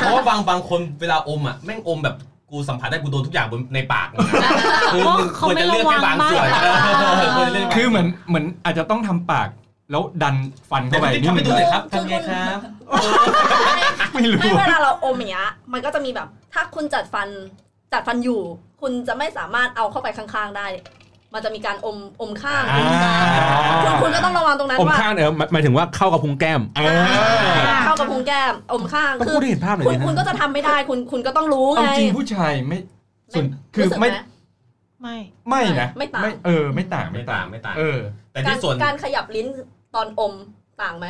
เพราะว่าบางบางคนเวลาอมอะแม่งอมแบบกูสัมผัสได้กูโดนทุกอย่างบนในปากมึงอะคือมึงควรจะเลือกแค่บางส่วนเขาไม่ระวังมากเออควรจะเลือกแบางคือเหมือนเหมือนอาจจะต้องทำปาก แล้วดันฟันเดี๋ยเข้าวไปพี่นี่ทำมัให้นดูหน่อยครับทำไงครับไม่รู้ไม่เวลาเราอมอย่างเงี้ยมันก็จะมีแบบ ถ้าคุณจัดฟันจัดฟันอยู่ คุณจะไม่สามารถเอาเข้าไปข้างๆได้ มันจะมีการอมอมข้างอ่าคุณคุณก็ต้องระวังตรงนั้นอมว่าข้างเออหมายหมายถึงว่าเข้ากับพุงแก้มเออเข้ากับพุงแก้มอมข้างต้องคืพูอดให้เห็นภาพหน่อยคุณดิคุณนะก็จะทำไม่ได้คุณคุณก็ต้องรู้เอาไงจริงผู้ชายไม่ส่วนคือรู้สึกไม่ไหมไม่ ไม่นะ ไม่ต่างเออ ไม่ต่าง ไม่ต่าง ไม่ต่าง เออ แต่การที่ส่วนการขยับลิ้น ตอนอมต่างไหม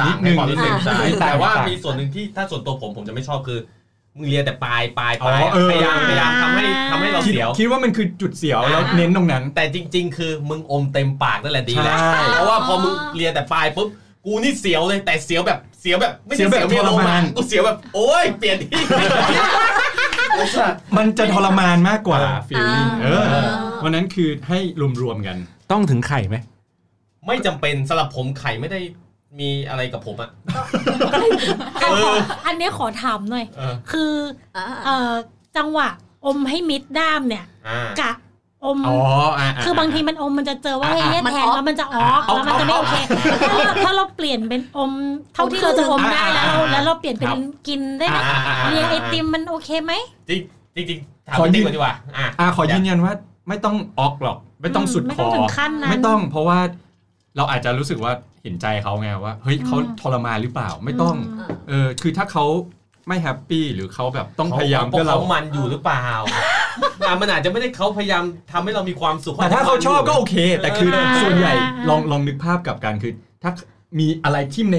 ต่างในความรู้สึกนิดนึงใช่นิดนึงแต่ว่าต่างมีส่วนหนึ่งที่ถ้าส่วนตัวผมผมจะไม่ชอบคือมึงเลียแต่ปลายปลายอ๋ปอลายเออพยายามพยายามทำให้ทำให้เราคิดเสียว คิดว่ามันคือจุดเสียวแล้วเน้นตรงนั้น แต่จริง ๆ คือมึงอมเต็มปากนั่นแหละดีแล้วใช่เพราะว่าพอมึงเลียแต่ปลายปุ๊บกูนี่เสียวเลยแต่เสียวแบบเสียวแบบไม่ใช่เสียวแบบเมียทรมานกูเสียวแบบ โอ๊ยเปลี่ยนที่มันจะทรมานมากกว่าฟีลลิ่งเอออ่าวันนั้นคือให้รวมๆกัน ต้องถึงไข่ไหม ไม่จำเป็นสำหรับผมไข่ไม่ได้มีอะไรกับผมอะขอขออันนี้ขอถามหน่อย เออคืออ่าเอ่อจังหวะอมให้มิดด้ามเนี่ยอ่ากะอม อ๋ออ่าคือบางทีมันอมมันจะเจอว่าอะเฮ้ยมันแทงออกแล้วมันจะออกแล้วมันจะไม่โอเคถ้าเราถ้าเราเปลี่ยนเป็นอม เท่าที่เราจะอมได้แล้วเราแล้วเราเปลี่ยนเป็นกินได้ไหมอ่าอ่าอ่าเรียงไอติมมันโอเคไหม จริงจริงจริงๆถามขอพี่ยืติ๊กน ก่อนดีกว่าอะ อ่าขอยืนยันว่าไม่ต้องออกหรอก ไม่ต้องสุดไม่คต้อองถึงขั้นนั้น ไม่ต้องเพราะว่า เราอาจจะรู้สึกว่าเห็นใจเขาไงว่าเฮ้ยอืมเขาทรมานหรือเปล่าไม่ต้องอ่าเออคือถ้าเขาไม่แฮปปี้หรือเขาแบบต้องพยายามเพเพื่อราะเราเขามันอยู่หรือเปล่าอะมันอาจจะไม่ได้เขาพยายามทำให้เรามีความสุขแต่ถ้าเขาชอบก็โอเค แต่คืออ่าส่วนใหญ่อ่าลองลองนึกภาพกลับกันคือถ้ามีอะไรทิ่มในใน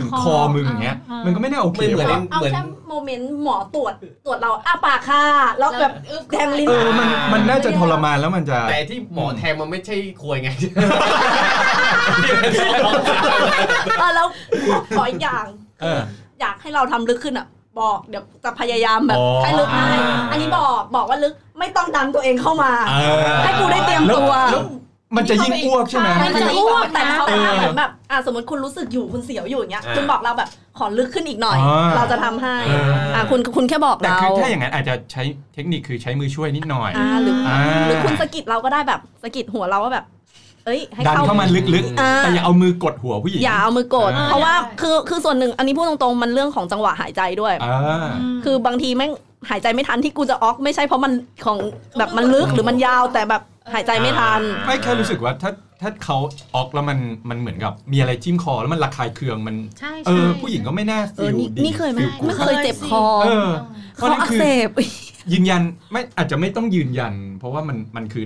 ถึงคอคอมึงอย่างเงี้ยอ่ามัมันก็ไม่น่าโอเคไม่เหมือนว่ะเอาเหมือนแค่โมเมนต์หมอตรวจตรวจเราอ้าปากค่ะแล้วแบบแทงลิ้นเออมันมันน่าจะทรมานแล้วมันจะ แต่ที่หมอแทงมันไม่ใช่ควยไงเออแล้วขออีกอย่างเอออยากให้เราทำลึกขึ้นอะ บอกเดี๋ยวจะพยายามแบบอ๋อให้ลึกให้อันนี้บอกบอกว่าลึกไม่ต้องดันตัวเองเข้ามาเออให้กูได้เตรียมตัวแล้วแล้ว มันจะยิ่งอ้วกใช่ไหมมันจะอ้วกแต่เขาเออเหมือนแบบอะสมมติคุณรู้สึกอยู่คุณเสียวอยู่อย่างเงี้ยอ่าคุณบอกเราแบบขอลึกขึ้นอีกหน่อยอ่าเราจะทำให้เอออ่อะคุณคุณแค่บอกแต่เราคือถ้าอย่างนั้นอาจจะใช้เทคนิคคือใช้มือช่วยนิดหน่อยอ่าหรืออาหรือคุณสะกิดเราก็ได้แบบสะกิดหัวเราว่าแบบเอ้ยให้ดันเข้าเข้ามาลึกอ่าๆแต่อย่าเอามือกดหัวผู้หญิง อย่าเอามือกดอ่าเพราะว่าคือคือส่วนหนึ่งอันนี้พูดตรงๆ มันเรื่องของจังหวะหายใจด้วยอ่าคือบางทีแม่งหายใจไม่ทันที่กูจะออกไม่ใช่เพราะมันของแบบมันลึกหรือมันยาวแต่แบบ หายใจไม่ทัน ไม่แค่รู้สึกว่าถ้าถ้าเขาออกแล้วมันมันเหมือนกับ มีอะไรจิ้มคอแล้วมันระคายเคืองมันใช่เอใช่อผู้หญิงก็ไม่น่าเอฟีอลนี่ดีนี่เคยไหมฟีลกู๊ดไม่เคยเจ็บคอเออคออักเสบยืนยันไม่อาจจะไม่ต้องยืนยัน เพราะว่ามันมันคือ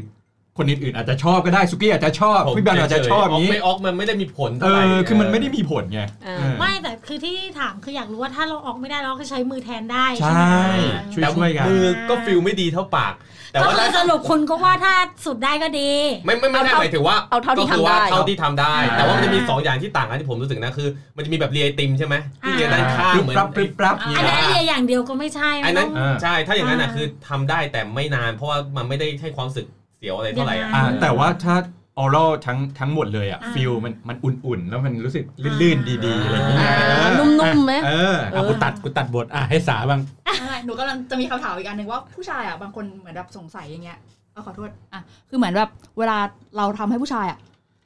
คนอื่นๆอาจจะชอบก็ได้สุกี้อาจจะชอบผมพี่บอลอาจจะชอบอย่างนี้นี้ไม่ออกมันไม่ได้มีผลเอเท่าไหร่อคือมันไม่ได้มีผลไงเออเออไม่แต่คือที่ถามคืออยากรู้ว่าถ้าเราออกไม่ได้เราก็ใช้มือแทนได้ใชใช่ไหม่ช่วยแต่ช่วยกันมือก็ฟิลไม่ดีเท่าปาก แต่ก็ว่าคือสรุปคุณก็ว่าถ้าสุดได้ก็ดี ไม่ไม่ไม่ได้เอาเท่าหมายถึงว่าเอาเท่าที่ก็คือว่าทำได้เท่าที่ทำได้อ่าแต่ว่ามันจะมีสองอย่างที่ต่างกันที่ผมรู้สึกนะคือ มันจะมีแบบเรียไอติมใช่ไหมที่เรียด้านข้างปรึบเหมือนปรับปรึบปรับอ่าอันนั้นเรียอย่างเดียวก็ไม่ใช่อันนั้นมัต้งอ่าใช่ถ้าอย่างนั้นอะอ่าคือทำได้แต่ไม่นาน เพราะว่ามันไม่ได้ให้ความรู้สึกเสียวอะไรเท่าไหร่อะอ่อ่าแต่ว่าถ้าออรัลทั้งทั้งหมดเลยอะอ่าฟิลมันมันอุ่นๆ แล้วมันรู้สึกลื่นๆ ดีๆ อะไรอย่างเงี้ยอ่านุ่มๆไหมเอออะกูตัดกูตัดบทอะให้สาบ้างใช่หนูกำลังจะมีคำถามอีกอันหนึ่งว่าผู้ชายอะบางคนเหมือนแบบสงสัยอย่างเงี้ยเออขอโทษอะคือเหมือนแบบเวลาเราทำให้ผู้ชายอะ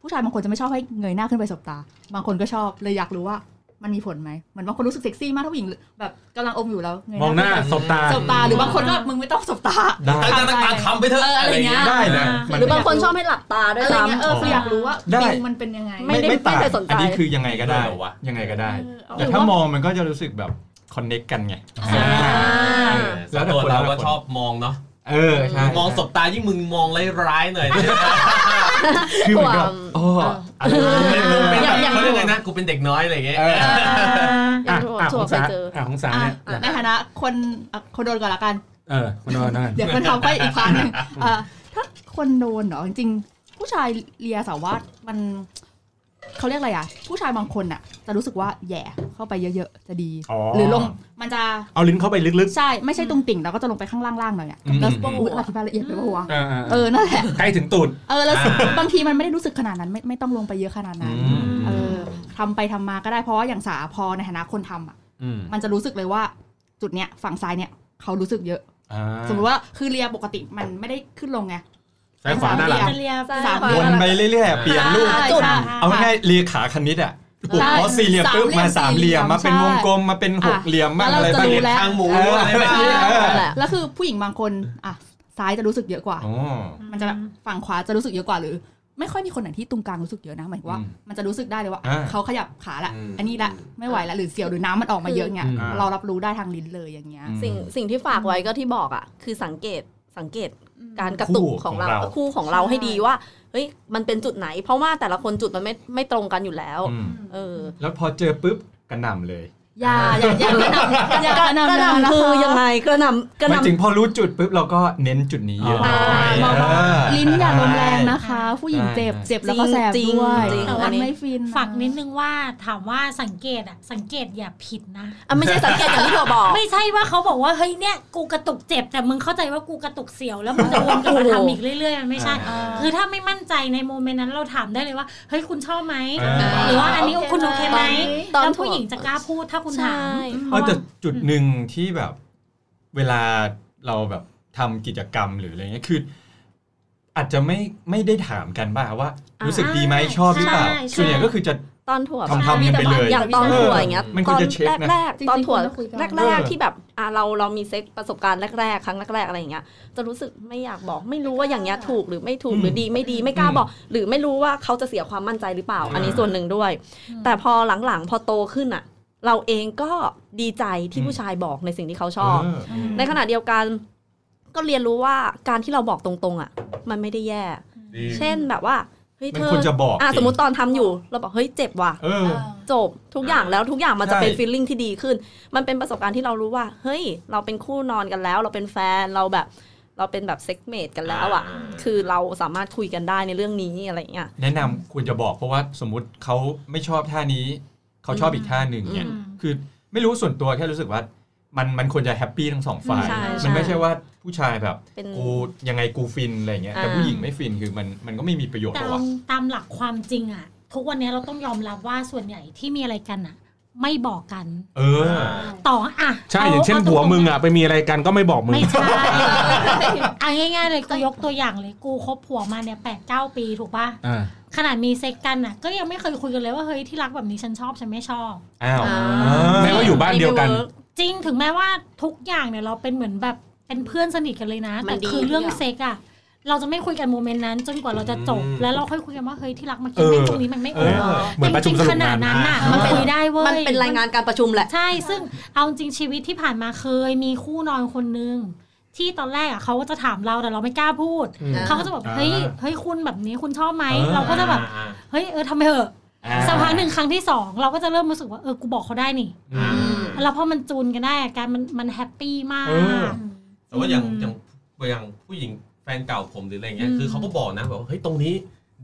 ผู้ชายบางคนจะไม่ชอบให้เงยหน้าขึ้นไปสบตา บางคนก็ชอบเลยอยากรู้ว่า มันมีผลไหมเหมือนบางคนรู้สึกเซ็กซี่มากถ้าผู้หญิงแบบกำลังอมอยู่แล้วเงยมองหน้าขึ้ไปสบตาสบตาหรือบางคนก็มึงไม่ต้องสบตาได้ตั้งแต่ตั้งทำไปเถอะเอออะไรเงี้ยได้นะมันหรือบางคนชอบให้หลับตาด้วยอะไรซ้เงี้ยเออคืออยากรู้ว่าได้ฟิลมันเป็นยังไง ไม่ได้ต่างเคยสนใจอันนี้คือยังไงก็ได้เหรอวะยังไงก็ได้เออเอาแต่ถ้ามองมันก็จะรู้สึกแบบคอนเน็กกันไงอ่าแล้วแต่ตัวคนเราแล้วแต่ก็คนชอบมองเนาะเออใช่มองสบตายิ่งมึงมองร้ายๆหน่อย คือเหมือนกับความโอ้อะไรเป็นมึงเป็นแบบอย่างเขาเรียกไงนะกูเป็นเด็กน้อยอะไรอย่างเงี้ยเออำอย่างอะที่อะถั่ขวองเคสายเจออะของสาอะเนี่ยในฐานะคนอะคนโดนก่อนละกัน เออคนนอนนั่นเดี๋ยวคนทำก็อีกครั้งหนึงเอ่อถ้าคนโดนเหรอจริงๆผู้ชายเลียสาวาสมัน เขาเรียกอะไรอะ ผู้ชายบางคนอะ จะรู้สึกว่าแหย่เข้าไปเยอะๆ จะดี อ๋อ หรือลงมันจะเอาลิ้นเข้าไปลึก ใช่ไม่ใช่ตรงติ่งแล้วก็จะลงไปข้างล่างๆหน่อยอะอืม แล้วอุ้ยอธิบายละเอียดไปปะวะๆอ่าๆเออนั่นแหละใกล้ถึงตูด เออแล้วอ่า บางทีมันไม่ได้รู้สึกขนาดนั้นไม่ไม่ต้องลงไปเยอะขนาดนั้นอืมเออทำไปทำมาก็ได้เพราะว่าอย่างสาพอในฐานะคนทำอะอืมมันจะรู้สึกเลยว่าจุดเนี้ยฝั่งซ้ายเนี่ยเขารู้สึกเยอะ อ่า สมมติว่าคือเลียปกติมันไม่ได้ขึ้นลงไง ซ้ายขวาหน้าหลังจะเรียสามวนไปเรื่อยๆ เปลี่ยนรูปใช่จุดใช่เอาง่ายๆเรียขาคณิตอะใช่เพราะสี่เหลี่ยมปุ๊บมาสามเหลี่ยมมาเป็นวงกลมมาเป็นหกอะเหลี่ยมบ้างแล้วอะไรเราจะบ้างรู้แล้วทางหมูเออออะไรแบบนี้เออนั่นแหละแล้วคือผู้หญิงบางคนอะซ้ายจะรู้สึกเยอะกว่าอ๋อมันจะแบบฝั่งขวาจะรู้สึกเยอะกว่าหรือ ไม่ค่อยมีคนไหนที่ตรงกลางรู้สึกเยอะนะหมายถึงว่าอืมมันจะรู้สึกได้เลยว่าอ่าเขาขยับขาละอืมอันนี้ละไม่ไหวละหรือเสียวหรือน้ำมันออกมาเยอะเงี้ยอืมเรารับรู้ได้ทางลิ้นเลยอย่างเงี้ยอืมสิ่งสิ่งที่ฝากไว้ก็ที่บอกอะคือสังเกตสังเกต การกระตุกคู่ของเราของเราคู่ของเราให้ดีว่าเฮ้ยมันเป็นจุดไหน เพราะว่าแต่ละคนจุดมันไม่ไม่ตรงกันอยู่แล้วอืมเออแล้วพอเจอปุ๊บกระหน่ำเลย อย่าอย่าอย่ากระหน่ำอย่ากระหน่ำกระหนะน่ำคือยังไงกระหน่ำกระหหมายถึงน่ำพอรู้จุดปุ๊บเราก็เน้นจุดนี้เยอะอ๋อเออลิ้นอย่าลงแรงนะคะ ผู้หญิงเจ็บใช่เจ็บแล้วก็แสบจริงด้วยจริงแต่อัว่านนี้ไม่ฟินฝากนิดนึงว่าถามว่าสังเกตอะสังเกตอย่าผิดนะอะไม่ใช่สังเกตอย่างที่เราบอก ไม่ใช่ว่าเขาบอกว่าเฮ้ยเนี่ยกูกระตุกเจ็บแต่มึงเข้าใจว่ากูกระตุกเสียวแล้วมึงจะวนกลับมาทำอีกเรื่อยๆมันไม่ใช่อ่าคือถ้าไม่มั่นใจในโมเมนต์นั้นเราถามได้เลยว่าเฮ้ยคุณชอบไหมเออหรือว่าอันนี้คุณโอเคไหมตอนแล้วผู้หญิงจะกล้าพูดถ้าคุณถามใช่เออแต่จุดหนึ่งที่แบบเวลาเราแบบทำกิจกรรมหรืออะไรเงี้ยคืออาจจะไม่ไม่ได้ถามกันบ้างว่า รู้สึกดีไหมชอบหรือเปล่าใช่ใช่ส่วนใหญ่ก็คือจะตอนถั่วทำทำกันไปเลยอย่างตอนถั่วอย่างเงี้ยมันตควอรนจะเช็คนะแรกจริงๆๆตอนถั่วควรจะคุยกันแรกๆที่แบบอะเราเรามีเซ็กประสบการณ์แรกๆครั้งแรกๆอะไรอย่างเงี้ยจะรู้สึกไม่อยากบอกไม่รู้ว่าอย่างเงี้ยถูกหรือไม่ถูกอืมหรือดีไม่ดีไม่กล้าอืมบอก หรือไม่รู้ว่าเขาจะเสียความมั่นใจหรือเปล่า อันนี้ส่วนหนึ่งด้วย แต่พอหลังๆพอโตขึ้นอะ เราเองก็ดีใจที่ผู้ชายบอกในสิ่งที่เขาชอบเออในขณะเดียวกันก็เรียนรู้ว่าการที่เราบอกตรงๆ อะ มันไม่ได้แย่ดีเช่นแบบว่าเฮ้ยมันเธอควรจะบอกอะสิสมมติตอนทำอยู่ เราบอกเฮ้ยเจ็บว่ะเออจบทุกอย่างแล้วทุกอย่างมันจะใช่เป็นฟีลลิ่งที่ดีขึ้น มันเป็นประสบการณ์ที่เรารู้ว่า เฮ้ย เราเป็นคู่นอนกันแล้ว เราเป็นแฟนเราแบบ เราเป็นแบบเซ็กเมดกันแล้วอะอ่าคือเราสามารถคุยกันได้ในเรื่องนี้อะไรอย่างเงี้ยแนะนำควรจะบอกเพราะว่าสมมุติเขาไม่ชอบท่านี้ เขาชอบอีกท่าหนึ่งเนี่ยอืมคือไม่รู้ส่วนตัวแค่รู้สึกว่ามันมันควรจะแฮปปี้ทั้งสองฝ่ายใช่ใช่มันไม่ใช่ว่าผู้ชายแบบเป็นกูยังไงกูฟินอะไรเงี้ยแต่อ่าผู้หญิงไม่ฟินคือมันมันก็ไม่มีประโยชน์แต่หรอกตามหลักความจริงอะทุกวันนี้เราต้องยอมรับว่าส่วนใหญ่ที่มีอะไรกันอะไม่บอกกัน เออ ต่ออะใช่อย่างเช่นตรผัวๆมึงอะไปมีอะไรกันก็ไม่บอกมึงไม่ใช่เอาง่ายๆเลยกูยกตัวอย่างเลยกูคบผัวมาเนี่ยแปดเก้าปีถูกปะอ่า ขนาดมีเซ็กกันอะ ก็ยังไม่เคยคุยกันเลยว่าเฮ้ยที่รักแบบนี้ฉันชอบฉันไม่ชอบอ้าวอ่าแม้ว่าอยู่บ้านเดียวกัน จริงถึงแม้ว่าทุกอย่างเนี่ยเราเป็นเหมือนแบบเป็นเพื่อนสนิทกันเลยนะมัแต่นดีคือเรื่องทุกอย่างเซ็กอะเราจะไม่คุยกันโมเมนต์นั้น จนกว่าเราจะจบอืมแล้วเราค่อยคุยกันว่าเฮ้ยที่รักมากินเออแม่งตรงนี้มันไม่โอเออเหมือนประชุมจริงสรุปๆขนาดงานนั้นอะอ่ามัมันคุยได้เว้ยมันเป็นรายงานการประชุมแหละใช่ ซึ่งเอาจริงชีวิตที่ผ่านมาเคยมีคู่นอนคนนึง ที่ตอนแรกอะเขาก็จะถามเราแต่เราไม่กล้าพูดอืมอ่าเขาก็จะแบบเฮ้ยเฮ้ยคุณแบบนี้คุณชอบไหมเออเราก็จะแบบอ่าเฮ้ยเออทำไปเถอะอ่าสักพักหนึ่งครั้งที่สองเราก็จะเริ่มรู้สึกว่าเออกูบอกเขาได้นี่อืมแล้วพอมันจูนกันได้อาการมันมันแฮปปี้มากเออแต่ว่าอย่างอย่างอย่างผู้หญิงแฟนเก่าผมหรืออะไรเงี้ยอืมคือเขาก็บอกนะแบบว่าเฮ้ยตรงนี้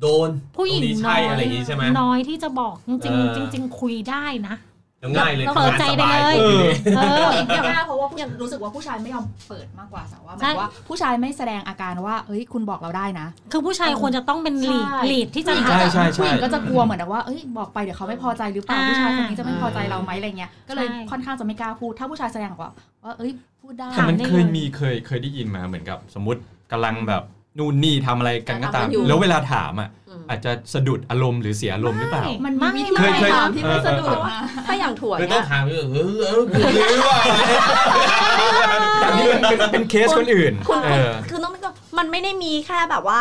โดนผู้หญิงตรงนี้น้ใช่อยอะไรอย่างงี้ใช่ไหมน้อยที่จะบอกจริงเออๆจริงๆคุยได้นะแล้ว ง่ายเลยเปิดใจไปเลยทำงานสบาเออเอออย่างง่ายเพราะว่าผู้รู้สึกว่าผู้ชายไม่ยอมเปิดมากกว่าสาวว่าหมายใช่ถึงว่าผู้ชายไม่แสดงอาการว่าเอ้ยคุณบอกเราได้นะ คือผู้ชายควรจะต้องเป็นลีดใช่ลีดที่จะผู้หญิงถาใช่มใช่ผู้ใช่หญิงก็จะกลัวเหมือนกับว่าเอ้ยบอกไปเดี๋ยวเขาไม่พอใจหรือเปล่าอ่าผู้ชายคนนี้จะไม่พอใจเราไหมอะไรเงี้ยก็เลยใช่ค่อนข้างจะไม่กล้าพูด ถ้าผู้ชายแสดงออกว่าว่าเอ้ยพูดได้แต่มันได้เคยเลยมีเคยเคยได้ยินมาเหมือนกับ สมมติกำลังแบบนู่นนี่ทำอะไรกันก็ตามทำกันอยู่แล้วเวลาถามอะ อืมอาจจะสะดุดอารมณ์หรือเสียอารมณ์หรือเปล่า มันมีวิธีเคยเคยถามที่ไม่สะดุดเออเออนะถ้าอย่างถั่วคือต้อเนี่งยถามว่าเออเออกูเลยว่าแต่นี่เป็นเป็นเป็นเคสคนอื่นคุณเออคือต้องไม่ก็มันไม่ได้มีแค่แบบว่า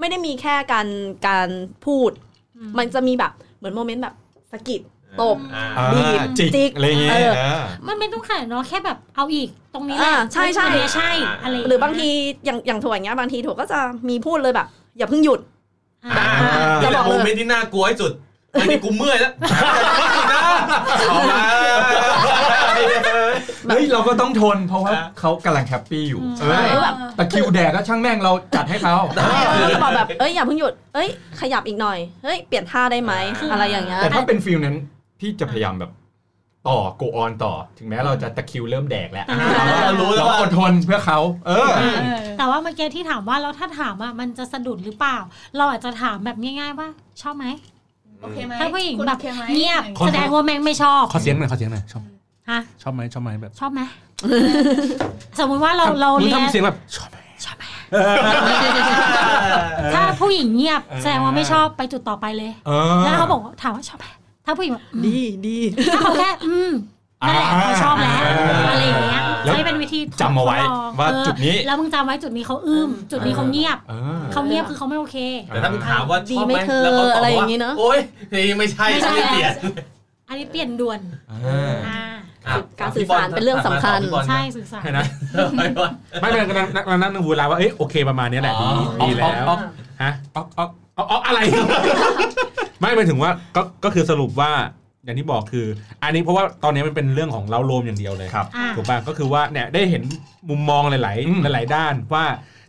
ไม่ได้มีแค่การการพูดอืมมันจะมีแบบเหมือนโมเมนต์แบบสะกิดตบอ่าอ่าบีบจิกจิกอะไรอย่างเงี้ยเออเออมันไม่ต้องขนาดเนาะแค่แบบเอาอีกตรงนี้แหอ่าละใช่ใช่อันนี้ใช่อะไรย่เยหรือบางทีอย่างอย่างถั่วอย่างเงี้ยบางทีถั่วก็จะมีพูดเลยแบบ อย่าเพิ่งหยุดอ่าอ่า จะนี่แหบละอกโมเลยเมนต์ที่น่ากลัวที่สุดไอ้นี่กูเมื่อยแล้วเอามาเฮ้ยเราก็ต้องทนเพราะว่าเขากำลังแฮปปี้อยู่อืมเออเออแบบตะคริวแดกก็ช่างแม่งเราจัดให้เขาจะบอกแบบเอ้ยอย่าเพิ่งหยุดเอ้ยขยับอีกหน่อยเฮ้ยเปลี่ยนท่าได้ไหมอะไรอย่างเงี้ยแต่ถ้าเป็นฟิลนั้นพี่จะพยายามแบบ ต่อโกออนต่อ ถึงแม้เราจะตะคริวเริ่มแดกแล้วเรารู้แล้วเราว่าอดทนเพื่อเขาเออ แต่ว่าเมื่อกี้ที่ถามว่าแล้วถ้าถามอะมันจะสะดุดหรือเปล่า เราอาจจะถามแบบง่าย ๆ ว่า ชอบไหมโอเคไหมถ้าผู้หญิงคุณแบบโอคไหมเงียบขอแสดงว่าแม่งไม่ชอบขอเสียงหน่อยขอเสียงหน่อยชอบฮะชอบไหมชอบไหมแบบ ชอบไหมสมมุติว่าเราเรามึงเรียนทำเสียงแบบชอบไหมชอบไหมเออถ้าผู้หญิงเงียบแสดงว่าไม่ชอบไปจุดต่อไปเลยเออแล้วเขาบอกว่าถามว่าชอบไหม ถ้าผู้หญิงแบบอืมดีดีถ้าเขาแค่อืมนั่นแหละเขาชอบแล้วอะไรอย่างเงี้ยแล้วใช้เป็นวิธีทดจำเอาไว้ทดลองว่าเออจุดนี้แล้วมึงจำไว้จุดนี้เขาอึ้มจุดนี้เขาเงียบเออเขาเงียบคือเขาไม่โอเคแต่ถ้ามึงถามว่าชอบไหดีมไม่เธอแล้วเขาตอบอะไรอย่าว่างงี้เนอะโอ๊ยเฮ้ยไม่ใช่ไม่ใช่ไม่เปลี่ยนอันนี้เปลี่ยนด่วนอ่าอ่าการสื่อสารเป็นเรื่องสำคัญใช่สื่อสารใช่นะไม่เป็นไรกำลังกำลังนั่งนึกเวลาว่าเอ้ยโอเคประมาณนี้แหละดีดีแล้วอ๊อกฮะอ๊อกอ๊อกเอาเอาอะไร ไม่หมายถึงว่าก็ก็คือสรุปว่าอย่างที่บอกคือ อันนี้เพราะว่าตอนนี้มันเป็นเรื่องของเราโรวมอย่างเดียวเลยครับอ่าถูกป่ะก็คือว่าเนี่ยได้เห็นมุมมองหลายอืมๆหลาย ๆ ด้านว่า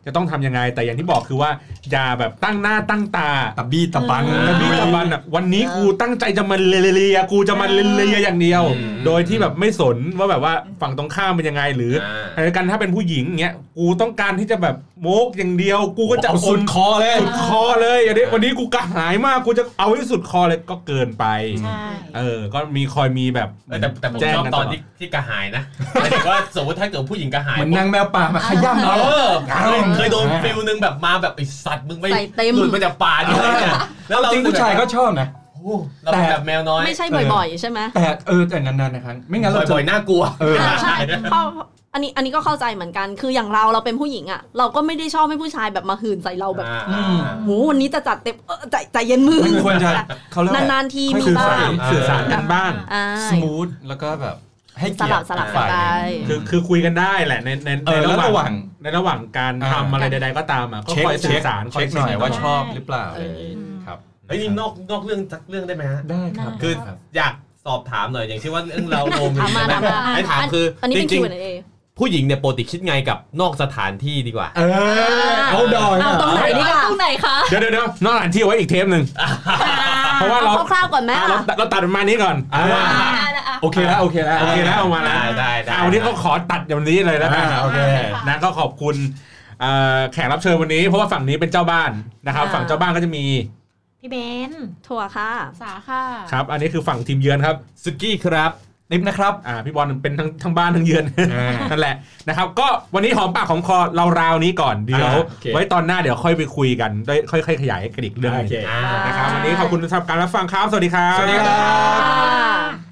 จะต้องทำยังไง แต่อย่างที่บอกคือว่าอย่าแบบตั้งหน้าตั้งตาตะบี้ตะบันเออแล้วพี่ตะบันอะวันนี้กูตั้งใจจะมาเลียๆกูจะมาเลียๆอย่างเดียวอืมโดยที่แบบไม่สนว่าแบบว่าฝั่งตรงข้ามเป็นยังไงหรืออ่าอะไรกันถ้าเป็นผู้หญิงเงี้ยกูต้องการที่จะแบบโมกอย่างเดียว กูก็จะเอาสุดคอเลยสุดคอเลยอย่างนี้วันนี้กูกระหายมากกูจะเอาให้สุดคอเลยก็เกินไปใช่เออก็มีคอยมีแบบเออแต่แต่ผมแจ้งชอบกันตตอนลอดที่ที่กระหายนะหมายถึงว่าสมมติถ้าเกิดผู้หญิงกระหายเหมือนนางแมวป่ามาขย้ำเอเราอเคยเคยโดนอ่าฟิลนึงแบบมาแบบไอสัตว์มึงไปใส่เต็มหลุดมาจากป่าดิเนี่ยแล้วเราจริงผู้ชายก็ชอบนะโอ้โหเราเป็นแบบแมวน้อยไม่ใช่บ่อยๆ ใช่ไหมแต่เออแต่นานๆนะครับไม่งั้นเราจะบ่อยๆน่ากลัวเอออ่าใช่เพราะอันนี้อันนี้ก็เข้าใจเหมือนกันคืออย่างเราเราเป็นผู้หญิงอะ เราก็ไม่ได้ชอบให้ผู้ชายแบบมาหื่นใส่เราแบบอ่าอืมโหวันนี้จะจัดเต็มเออใจใจเย็นมือมันควรจะเขาเรียกว่านานๆทีค่อยมีสื่อบ้าสารงสื่อสารกันบ้างอ่าสมูทแล้วก็แบบ ให้สเกียรลับติสลับฝ่ายไป หนึ่ง คือคือคุยกันได้แหละในในเออในแล้วระหว่างในระหว่างการอ่าทำอะไรใด ๆ ก็ตามอะก็เช็คคอยสื่เช็อคสารเช็คหน่อยว่าชอบหรือเปล่าเออครับเฮ้ยนี่นอกนอกเรื่องสักเรื่องได้ไหมฮะ ได้ครับ คือรับ อยากสอบถามหน่อยอย่างเช่นว่าเรื่องเราโรมถามมาใช่ไหมถามมาให้ถามคืออันนี้จเป็นริง Q&A ๆผู้หญิงเนี่ยปกติคิดไงกับนอกสถานที่ดีกว่า เออเอาดอยเอาตรงไหนดีกว่าตรงไหนคะ เดี๋ยวเดี๋ยวเดี๋ยวนอกสถานที่ไว้อีกเทปหนึ่ง เพราะว่าเราอคร่าวๆก่อนไหมอะเราล่ะเราตัดประมาณนี้ก่อนอ่าโอเคแล้วโอเคแล้วโอเคแล้วออกมาแล้วได้ได้ได้เอาวันนี้ก็ขอตัดอย่างนี้เลยแล้วกันอ่าโอเคนะก็ขอบคุณเอ่อแขกรับเชิญวันนี้เพราะว่าฝั่งนี้เป็นเจ้าบ้านนะครับอ่าฝั่งเจ้าบ้านก็จะมีพี่เบนถั่วค่ะ สาค่ะ ครับ อันนี้คือฝั่งทีมเยือนครับสุกี้ครับ นิบนะครับอ่าพี่บอลเป็นทั้งทั้งบ้านทั้งเยือนอ่านั่นแหละนะครับ ก็วันนี้หอมปากหอมคอเราราวนี้ก่อนเดี๋ยวอ่าโอเคไว้ตอนหน้าเดี๋ยวค่อยไปคุยกันได้ค่อยๆขยายกันอีกเรื่องหโอนึงเคอ่านะครับวันนี้ขอบคุณสำหรับการรับฟังครับ สวัสดีครับสวัสดีครับค่ะ